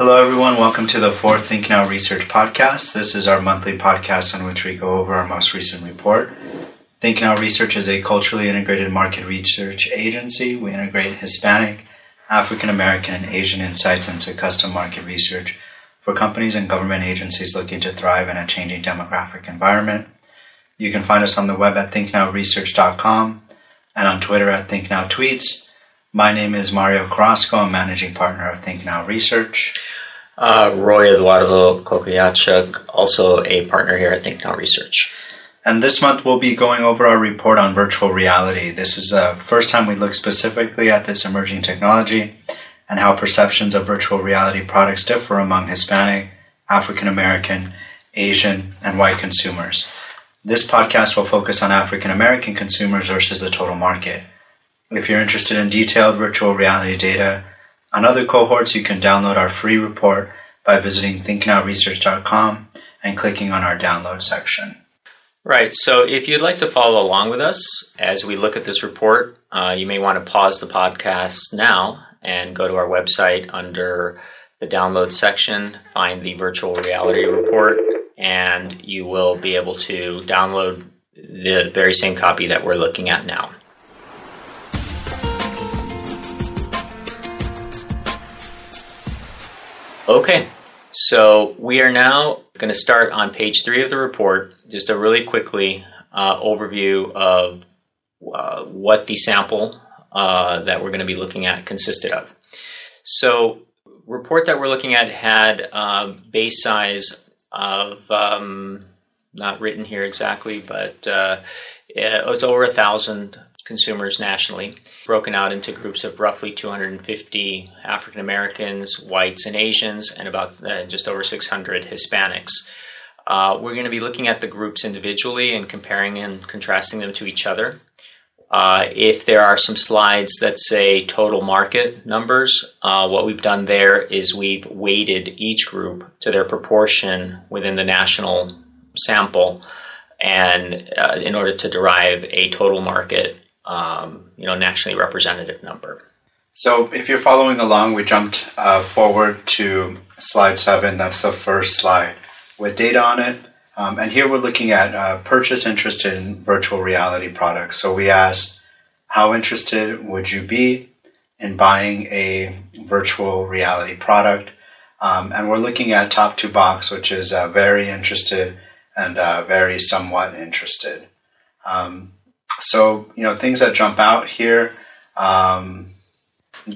Hello, everyone. Welcome to the fourth ThinkNow Research podcast. This is our monthly podcast in which we go over our most recent report. ThinkNow Research is a culturally integrated market research agency. We integrate Hispanic, African American, and Asian insights into custom market research for companies and government agencies looking to thrive in a changing demographic environment. You can find us on the web at thinknowresearch.com and on Twitter at thinknowtweets. My name is Mario Carrasco. I'm managing partner of ThinkNow Research. Uh, Roy Eduardo Kokoyachuk, also a partner here at ThinkNow Research. And this month we'll be going over our report on virtual reality. This is the first time we look specifically at this emerging technology and how perceptions of virtual reality products differ among Hispanic, African American, Asian, and white consumers. This podcast will focus on African American consumers versus the total market. If you're interested in detailed virtual reality data on other cohorts, you can download our free report by visiting thinknowresearch.com and clicking on our download section. Right. So if you'd like to follow along with us as we look at this report, uh, you may want to pause the podcast now and go to our website under the download section, find the virtual reality report, and you will be able to download the very same copy that we're looking at now. Okay, so we are now going to start on page three of the report. Just a really quickly uh, overview of uh, what the sample uh, that we're going to be looking at consisted of. So, report that we're looking at had uh, base size of um, not written here exactly, but uh, it was over a thousand consumers nationally, broken out into groups of roughly 250 African Americans, whites, and Asians, and about uh, just over 600 Hispanics. Uh, we're going to be looking at the groups individually and comparing and contrasting them to each other. Uh, if there are some slides that say total market numbers, uh, what we've done there is we've weighted each group to their proportion within the national sample, and uh, in order to derive a total market um, you know, nationally representative number. So, if you're following along, we jumped uh, forward to slide seven. That's the first slide with data on it. Um, and here we're looking at uh, purchase interest in virtual reality products. So, we asked, how interested would you be in buying a virtual reality product? Um, and we're looking at top two box, which is uh, very interested and uh, very somewhat interested. Um, so, you know, things that jump out here um,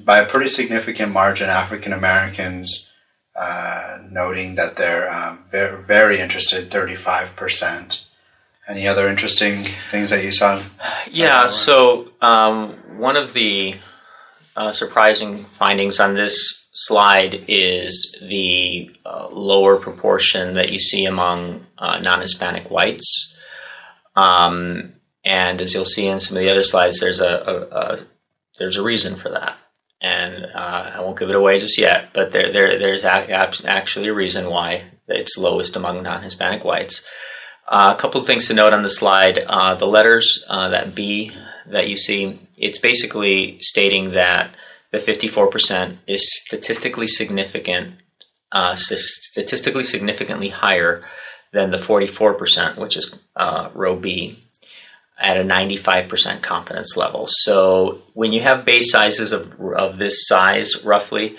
by a pretty significant margin, African Americans uh, noting that they're um, very, very interested, 35%. Any other interesting things that you saw? Yeah, so um, one of the uh, surprising findings on this slide is the uh, lower proportion that you see among uh, non Hispanic whites. Um, and as you'll see in some of the other slides, there's a, a, a there's a reason for that, and uh, I won't give it away just yet. But there, there there's actually a reason why it's lowest among non-Hispanic whites. Uh, a couple of things to note on the slide: uh, the letters uh, that B that you see, it's basically stating that the 54% is statistically significant, uh, statistically significantly higher than the 44%, which is uh, row B at a 95% confidence level. So when you have base sizes of, of this size, roughly,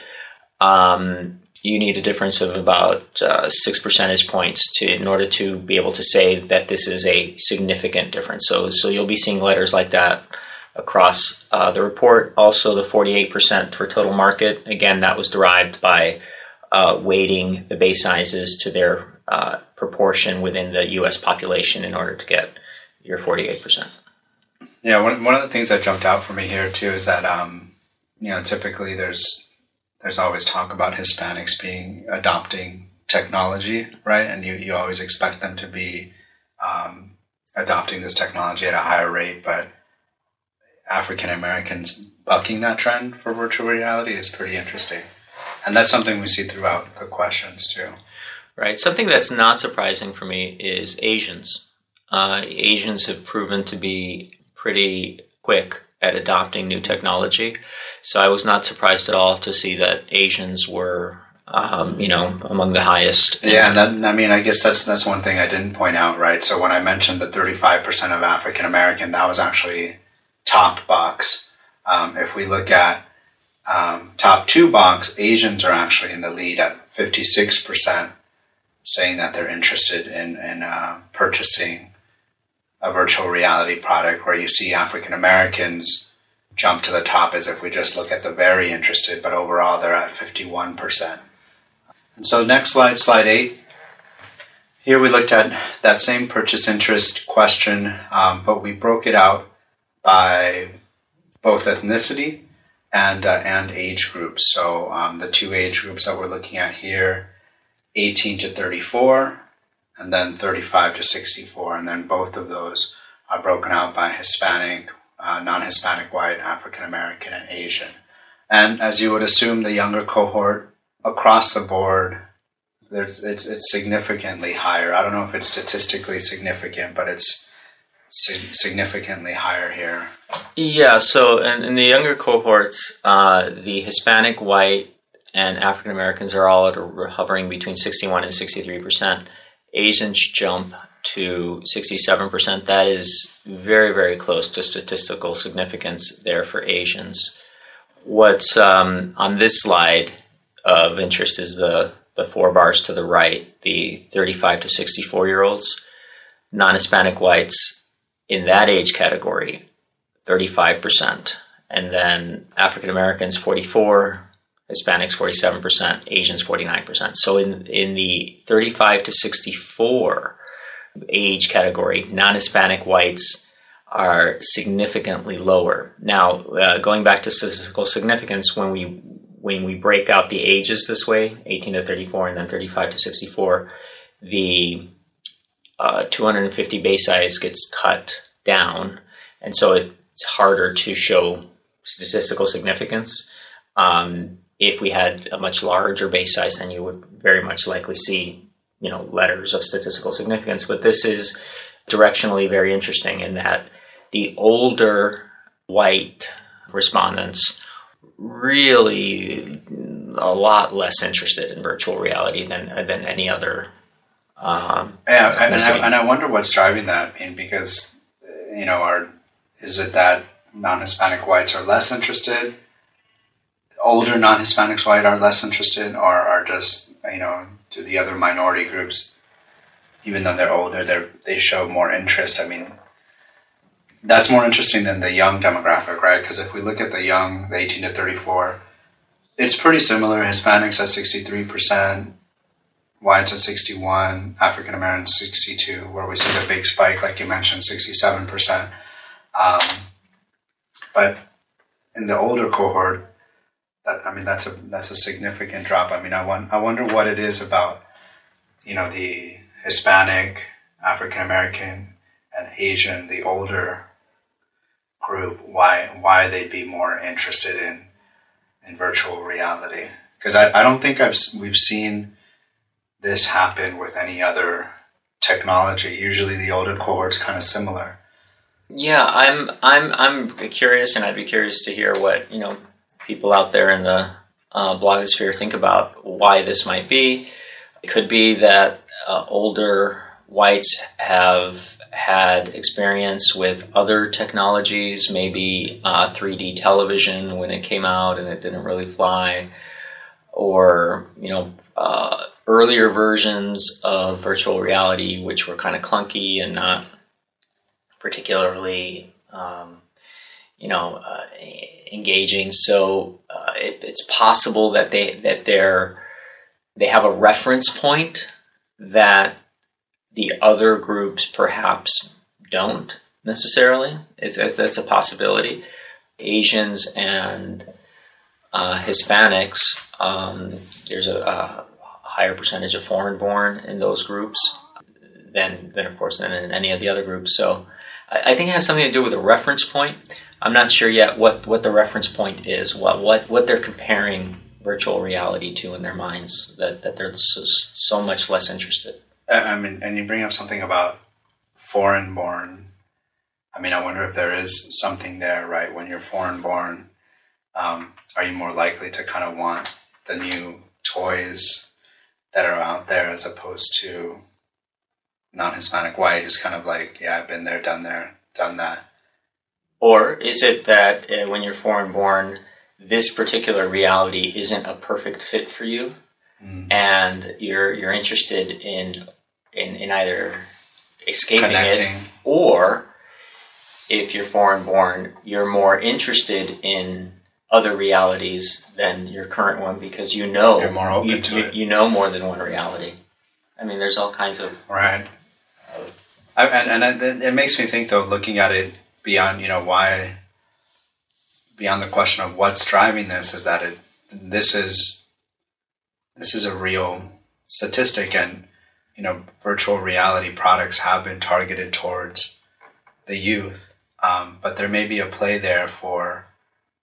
um, you need a difference of about uh, six percentage points to in order to be able to say that this is a significant difference. So, so you'll be seeing letters like that across uh, the report. Also, the 48% for total market. Again, that was derived by uh, weighting the base sizes to their uh, proportion within the U.S. population in order to get your 48%. Yeah, one, one of the things that jumped out for me here too is that, um, you know, typically there's there's always talk about Hispanics being adopting technology, right? And you, you always expect them to be um, adopting this technology at a higher rate, but African Americans bucking that trend for virtual reality is pretty interesting. And that's something we see throughout the questions too. Right. Something that's not surprising for me is Asians uh, Asians have proven to be pretty quick at adopting new technology. So I was not surprised at all to see that Asians were um, you know, among the highest. Yeah, and then I mean, I guess that's that's one thing I didn't point out, right? So when I mentioned the thirty-five percent of African American, that was actually top box. Um, if we look at um, top two box, Asians are actually in the lead at fifty-six percent, saying that they're interested in in uh, purchasing a virtual reality product. Where you see African Americans jump to the top as if we just look at the very interested, but overall they're at fifty-one percent. And so next slide, slide eight. Here we looked at that same purchase interest question, um, but we broke it out by both ethnicity and uh, and age groups. So um, the two age groups that we're looking at here, 18 to 34, and then 35 to 64, and then both of those are broken out by Hispanic, uh, non-Hispanic, white, African American, and Asian. And as you would assume, the younger cohort across the board, it's it's significantly higher. I don't know if it's statistically significant, but it's significantly higher here. Yeah. So in, in the younger cohorts, uh, the Hispanic, white, and African Americans are all at a, hovering between sixty-one and sixty-three percent. Asians jump to 67%. That is very, very close to statistical significance there for Asians. What's um, on this slide of interest is the, the four bars to the right, the 35 to 64 year olds, non Hispanic whites in that age category, 35%. And then African Americans, 44, Hispanics 47%, Asians 49%. So in in the 35 to 64 age category, non-Hispanic whites are significantly lower. Now, uh, going back to statistical significance, when we when we break out the ages this way, 18 to 34 and then 35 to 64, the uh, 250 base size gets cut down, and so it's harder to show statistical significance. Um, if we had a much larger base size, then you would very much likely see, you know, letters of statistical significance. But this is directionally very interesting in that the older white respondents really a lot less interested in virtual reality than than any other. Um, yeah, and, and, I, and I wonder what's driving that. I mean, because you know, are is it that non-Hispanic whites are less interested? Older non-Hispanics white are less interested, or are just you know, to the other minority groups, even though they're older, they they show more interest. I mean, that's more interesting than the young demographic, right? Because if we look at the young, the 18 to 34, it's pretty similar. Hispanics at 63%, whites at 61, African Americans 62, where we see the big spike, like you mentioned, 67%. Um, but in the older cohort, that, I mean, that's a that's a significant drop. I mean, I want I wonder what it is about, you know, the Hispanic, African American, and Asian, the older group why why they'd be more interested in in virtual reality because I, I don't think I've we've seen this happen with any other technology Usually, the older cohort's kind of similar. Yeah, I'm I'm I'm curious, and I'd be curious to hear what you know people out there in the uh, blogosphere think about why this might be. It could be that uh, older whites have had experience with other technologies, maybe uh, 3D television when it came out and it didn't really fly, or you know uh, earlier versions of virtual reality which were kind of clunky and not particularly um, you know uh, engaging. So uh, it, it's possible that they that they're they have a reference point that the other groups perhaps don't necessarily. It's, that's a possibility. Asians and uh, Hispanics, um, there's a, a, higher percentage of foreign born in those groups than, than of course, than in any of the other groups. So I, I think it has something to do with a reference point. I'm not sure yet what, what the reference point is, what, what, what they're comparing virtual reality to in their minds that, that they're so, so much less interested. I mean, and you bring up something about foreign born. I mean, I wonder if there is something there, right? When you're foreign born, um, are you more likely to kind of want the new toys that are out there as opposed to non-Hispanic white who's kind of like, yeah, I've been there, done there, done that. Or is it that uh, when you're foreign born, this particular reality isn't a perfect fit for you, Mm. and you're you're interested in in, in either escaping Connecting. it or if you're foreign born, you're more interested in other realities than your current one because you know You're more open you, to you, it. you know more than one reality. I mean, there's all kinds of Right. I, and and it, it makes me think though, looking at it beyond, you know, why, beyond the question of what's driving this, is that it this is this is a real statistic, and you know, virtual reality products have been targeted towards the youth, um, but there may be a play there for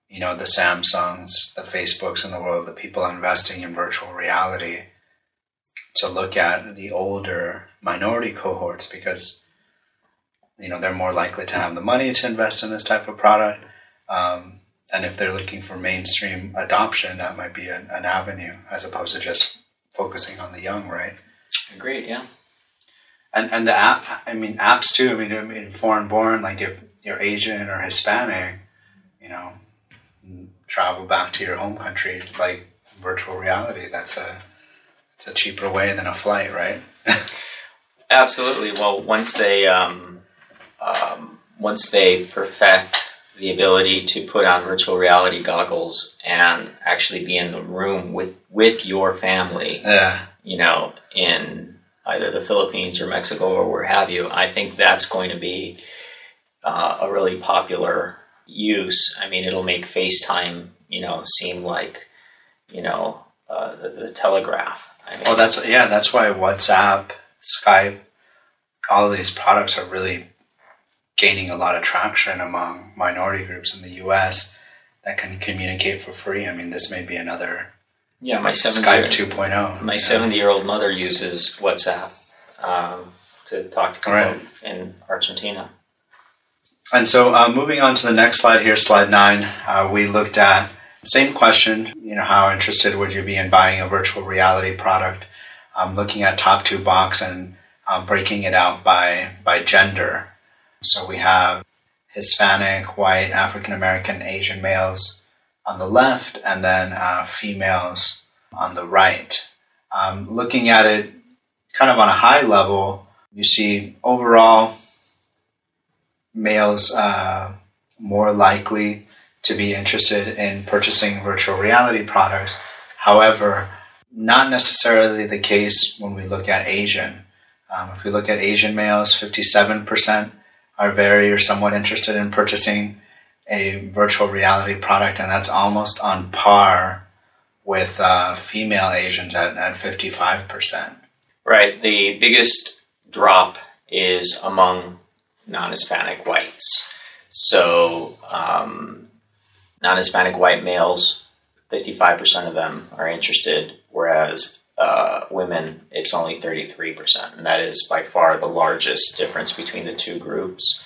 you know the Samsungs, the Facebooks in the world, the people investing in virtual reality to look at the older minority cohorts because you know they're more likely to have the money to invest in this type of product um, and if they're looking for mainstream adoption that might be an, an avenue as opposed to just focusing on the young right great, yeah. and and the app i mean apps too i mean I mean, foreign born like if you're asian or hispanic you know travel back to your home country like virtual reality that's a it's a cheaper way than a flight right Absolutely. Well, once they um, um, once they perfect the ability to put on virtual reality goggles and actually be in the room with with your family, yeah you know, in either the Philippines or Mexico or where have you, I think that's going to be uh, a really popular use. I mean, it'll make FaceTime, you know, seem like, you know, uh, the, the telegraph. I mean, Oh, that's yeah. That's why WhatsApp, Skype, all of these products are really gaining a lot of traction among minority groups in the U.S. that can communicate for free. I mean, this may be another yeah, my Skype 2.0. My 70 year old mother uses WhatsApp um, to talk to people Right. in Argentina. And so, uh, moving on to the next slide here, slide nine, uh, we looked at same question. You know, how interested would you be in buying a virtual reality product? Um, looking at top two box and um, breaking it out by by gender. So we have Hispanic, white, African American, Asian males on the left, and then uh, females on the right. Um, looking at it kind of on a high level, you see overall males uh, more likely to be interested in purchasing virtual reality products. However, not necessarily the case when we look at Asian. Um, if we look at Asian males, 57% are very or somewhat interested in purchasing a virtual reality product, and that's almost on par with uh, female Asians at, at 55%. Right. The biggest drop is among non Hispanic whites. So, um, non Hispanic white males, 55% of them are interested, whereas uh, women, it's only 33%. And that is by far the largest difference between the two groups.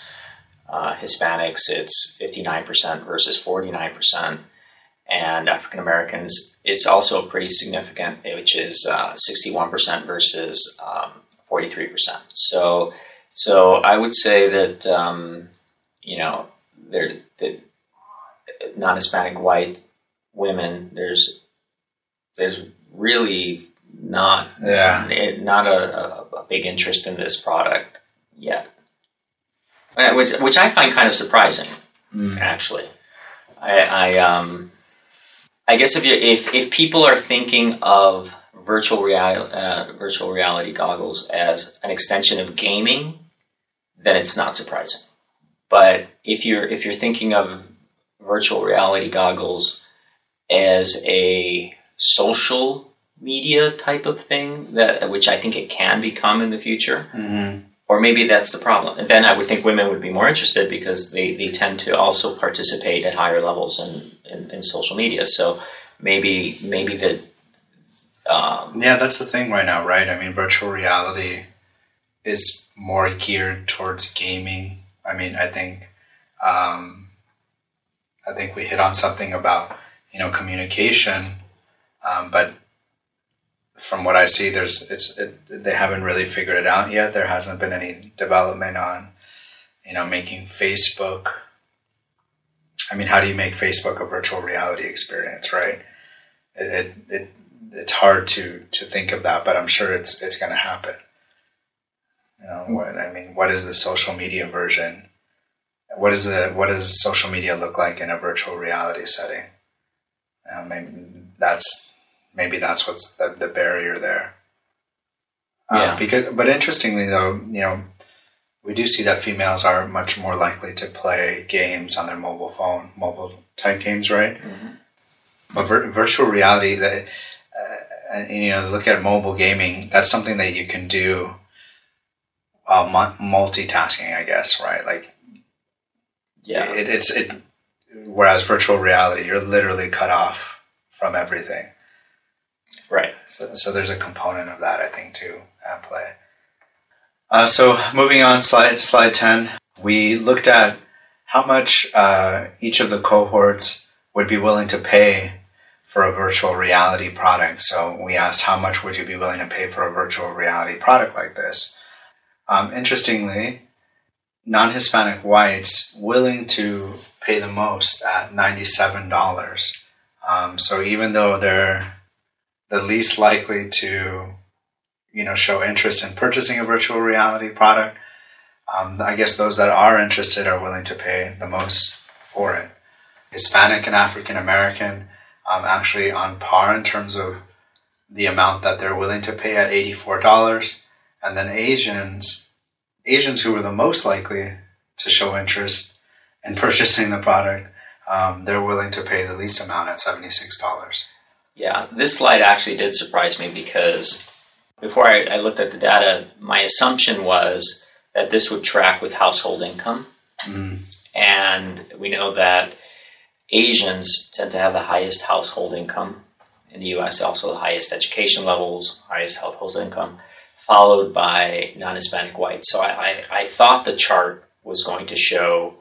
Uh, Hispanics, it's 59% versus 49%. And African Americans, it's also pretty significant, which is uh, 61% versus um, 43%. So, so I would say that, um, you know, there, that non-Hispanic white women, there's, there's really not, Yeah. it- not a, a, a big interest in this product yet. Uh, Which, which I find kind of surprising, Mm. actually. I, I um, I guess if you if if people are thinking of virtual reality uh, virtual reality goggles as an extension of gaming, then it's not surprising. But if you're if you're thinking of virtual reality goggles as a social media type of thing that which I think it can become in the future, Mhm. or maybe that's the problem. And then I would think women would be more interested because they, they tend to also participate at higher levels in, in, in social media. So maybe maybe the um, Yeah, that's the thing right now, right? I mean, virtual reality is more geared towards gaming. I mean, I think, um, I think we hit on something about you know communication, um, but from what I see, there's it's it, they haven't really figured it out yet. There hasn't been any development on, you know, making Facebook. I mean, how do you make Facebook a virtual reality experience, right? It, it, it it's hard to to think of that, but I'm sure it's it's going to happen. You know, what I mean, what is the social media version? What is the what does social media look like in a virtual reality setting? Um, mean, that's maybe that's what's the, the barrier there. Um, yeah. because, but interestingly, though, you know, we do see that females are much more likely to play games on their mobile phone, mobile type games, right? Mm-hmm. But vir- virtual reality, that uh, you know, look at mobile gaming. That's something that you can do while multitasking, I guess, right? Like, yeah, it, it's it. Whereas virtual reality, you're literally cut off from everything. Right. So, so there's a component of that, I think, too, at play. Uh, so moving on, slide slide ten, we looked at how much uh, each of the cohorts would be willing to pay for a virtual reality product. So we asked, how much would you be willing to pay for a virtual reality product like this? Um, interestingly, non-Hispanic whites willing to pay the most at ninety-seven dollars. Um, so even though they're the least likely to, you know, show interest in purchasing a virtual reality product. Um, I guess those that are interested are willing to pay the most for it. Hispanic and African American, um, actually on par in terms of the amount that they're willing to pay at $84. And then Asians, Asians who were the most likely to show interest in purchasing the product, um, they're willing to pay the least amount at $76. Yeah, this slide actually did surprise me because before I, I, looked at the data, my assumption was that this would track with household income. Mm. And we know that Asians tend to have the highest household income in the US, also the highest education levels, highest household income, followed by non Hispanic whites. So I, I, I thought the chart was going to show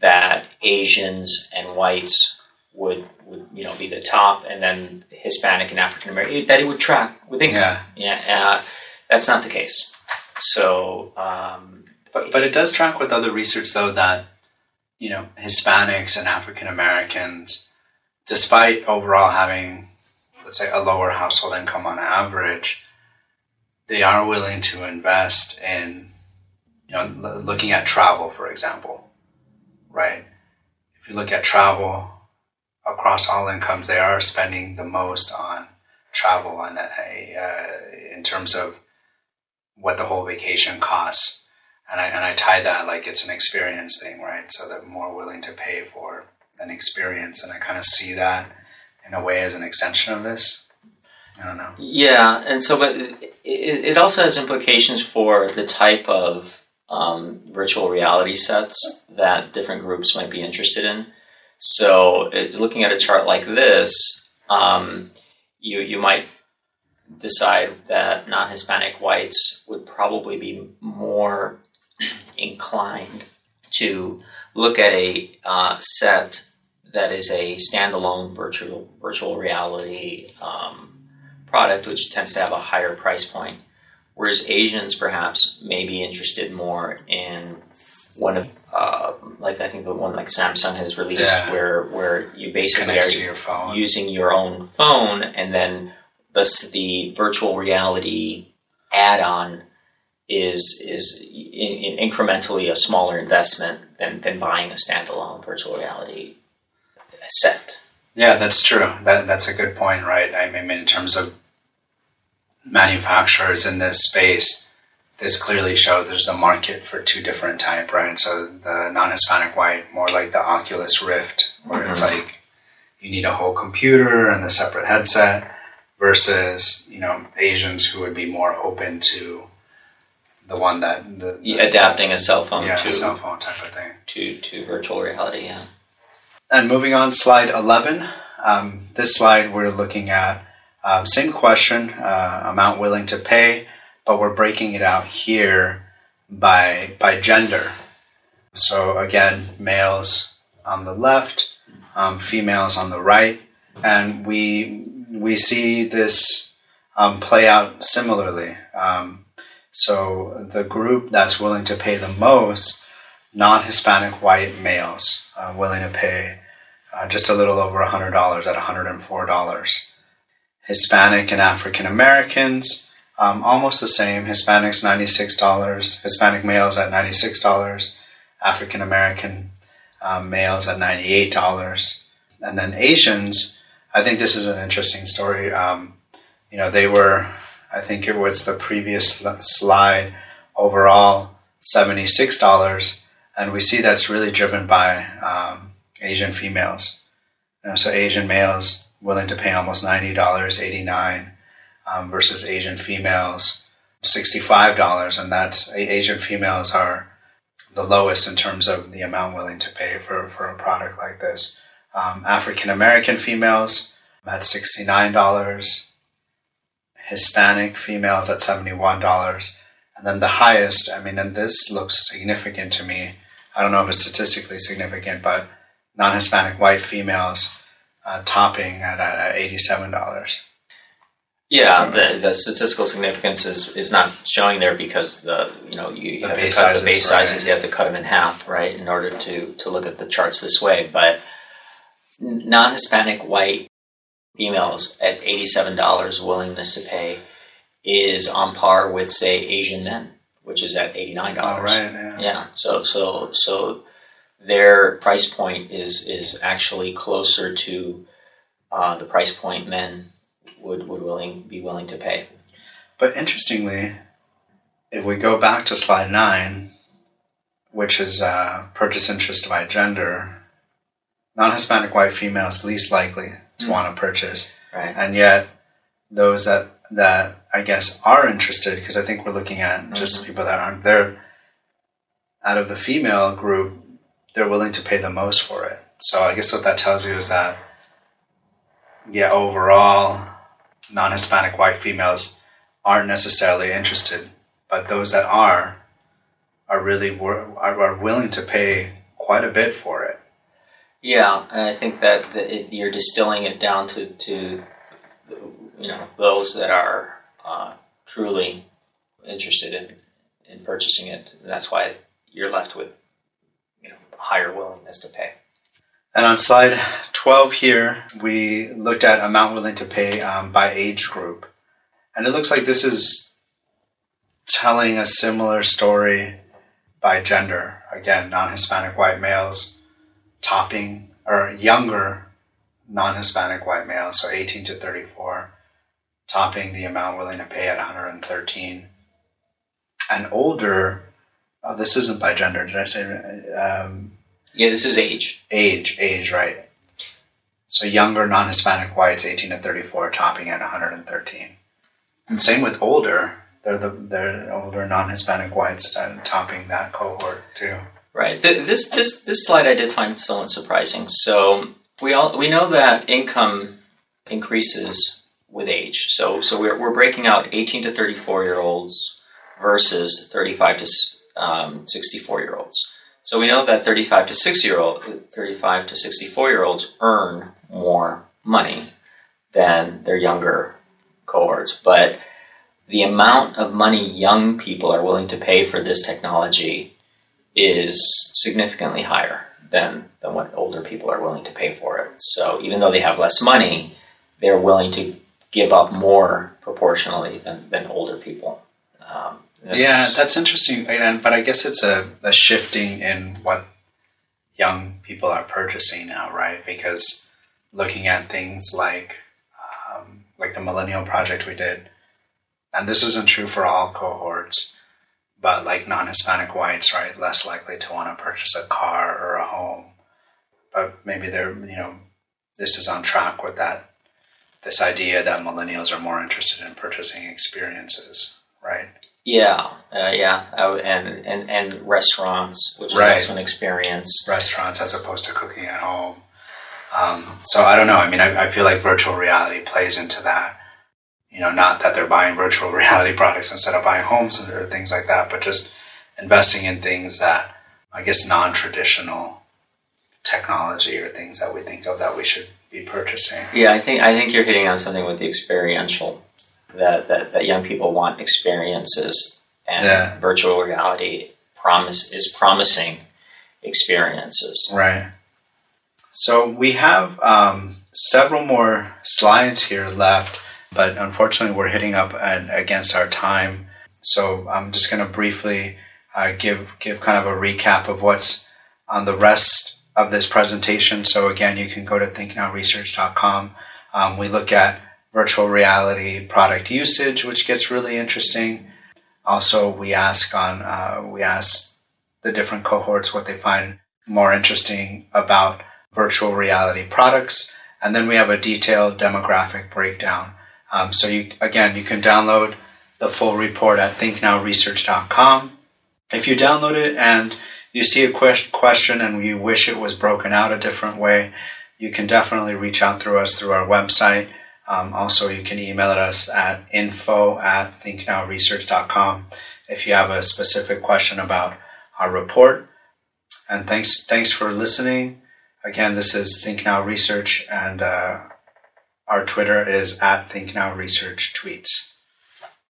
that Asians and whites would would you know be the top, and then Hispanic and African American that it would track with income. Yeah, yeah uh, that's not the case. So, um, but but it does track with other research though that you know Hispanics and African Americans, despite overall having let's say a lower household income on average, they are willing to invest in you know looking at travel for example, right? If you look at travel across all incomes, they are spending the most on travel and uh, in terms of what the whole vacation costs. And I, and I tie that like it's an experience thing, right? So they're more willing to pay for an experience. And I kind of see that in a way as an extension of this. I don't know. Yeah. And so, but it, it also has implications for the type of um, virtual reality sets that different groups might be interested in. So, it, looking at a chart like this, um, you you might decide that non-Hispanic whites would probably be more inclined to look at a uh, set that is a standalone virtual virtual reality um, product, which tends to have a higher price point, whereas Asians perhaps may be interested more in one of uh, like I think the one like Samsung has released yeah. where where you basically Connects are your using your own phone and then the the virtual reality add-on is is in, in incrementally a smaller investment than, than buying a standalone virtual reality set. Yeah, that's true. That that's a good point, right? I mean, in terms of manufacturers in this space, this clearly shows there's a market for two different type, right? So the non-Hispanic white, more like the Oculus Rift, where mm-hmm. it's like you need a whole computer and a separate headset, versus you know Asians who would be more open to the one that the, the adapting a cell phone yeah, to cell phone type of thing to to virtual reality, yeah. And moving on, slide eleven. Um, this slide we're looking at um, same question: uh, amount willing to pay but we're breaking it out here by by gender. So again, males on the left, um, females on the right, and we we see this um, play out similarly. Um, so the group that's willing to pay the most, non-Hispanic white males, uh, willing to pay uh, just a little over $100 at $104. Hispanic and African Americans, um, almost the same. Hispanics $96, Hispanic males at $96, African American um, males at $98. And then Asians, I think this is an interesting story. Um, you know, they were, I think it was the previous slide, overall $76. And we see that's really driven by um, Asian females. You know, so Asian males willing to pay almost $90, 89 um, versus Asian females, $65. And that's Asian females are the lowest in terms of the amount willing to pay for, for a product like this. Um, African American females at $69, Hispanic females at $71. And then the highest, I mean, and this looks significant to me. I don't know if it's statistically significant, but non Hispanic white females uh, topping at, at $87. Yeah, the, the statistical significance is, is not showing there because the you know you, you have to base cut sizes, the base right. sizes. You have to cut them in half, right, in order to to look at the charts this way. But non-Hispanic white females at eighty-seven dollars willingness to pay is on par with say Asian men, which is at eighty-nine dollars. right, yeah. Yeah. So so so their price point is is actually closer to uh, the price point men would would willing be willing to pay. But interestingly, if we go back to slide nine, which is uh, purchase interest by gender, non Hispanic white females least likely to Mm. want to purchase. Right. And yet, those that, that I guess are interested, because I think we're looking at just people that aren't there, out of the female group, they're willing to pay the most for it. So I guess what that tells you is that, yeah, overall, non Hispanic white females aren't necessarily interested, but those that are are really wor- are, willing to pay quite a bit for it. Yeah, and I think that the, you're distilling it down to, to you know those that are uh, truly interested in, in purchasing it. And that's why you're left with you know higher willingness to pay. And on slide 12 here, we looked at amount willing to pay um, by age group. And it looks like this is telling a similar story by gender. Again, non Hispanic white males topping, or younger non Hispanic white males, so 18 to 34, topping the amount willing to pay at 113. And older, oh, this isn't by gender, did I say? Um, Yeah, this is age. age, age, right? So younger non-Hispanic whites, 18 to 34, topping at 113. And same with older, they're the they're older non-Hispanic whites uh, topping that cohort too. Right. Th- this this this slide I did find somewhat surprising. So we all we know that income increases with age. So so we're we're breaking out 18 to 34 year olds versus 35 to um, 64 year olds. So we know that 35 to 6 year old 35 to 64 year olds earn more money than their younger cohorts, but the amount of money young people are willing to pay for this technology is significantly higher than, than what older people are willing to pay for it. So even though they have less money, they're willing to give up more proportionally than, than older people. Um, yeah, that's interesting. And but I guess it's a, a shifting in what young people are purchasing now, right? Because looking at things like um, like the Millennial Project we did, and this isn't true for all cohorts, but like non-Hispanic whites, right, less likely to want to purchase a car or a home, but maybe they're you know this is on track with that this idea that millennials are more interested in purchasing experiences, right? Yeah, uh, yeah, uh, and, and and restaurants, which is Right. also an experience. restaurants as opposed to cooking at home. Um, so I don't know. I mean, I, I feel like virtual reality plays into that. You know, not that they're buying virtual reality products instead of buying homes or things like that, but just investing in things that I guess non-traditional technology or things that we think of that we should be purchasing. Yeah, I think I think you're hitting on something with the experiential that, that, that young people want experiences and Yeah. virtual reality promise is promising experiences. Right. So we have um, several more slides here left, but unfortunately we're hitting up against our time. So I'm just going to briefly uh, give give kind of a recap of what's on the rest of this presentation. So again, you can go to thinknowresearch.com. Um, we look at virtual reality product usage, which gets really interesting. Also, we ask on uh, we ask the different cohorts what they find more interesting about virtual reality products, and then we have a detailed demographic breakdown. Um, so you again, you can download the full report at thinknowresearch.com. If you download it and you see a que- question and you wish it was broken out a different way, you can definitely reach out through us through our website. Um, also, you can email us at info at thinknowresearch.com if you have a specific question about our report. And thanks, thanks for listening. Again, this is ThinkNow Research, and uh, our Twitter is at ThinkNow Research Tweets.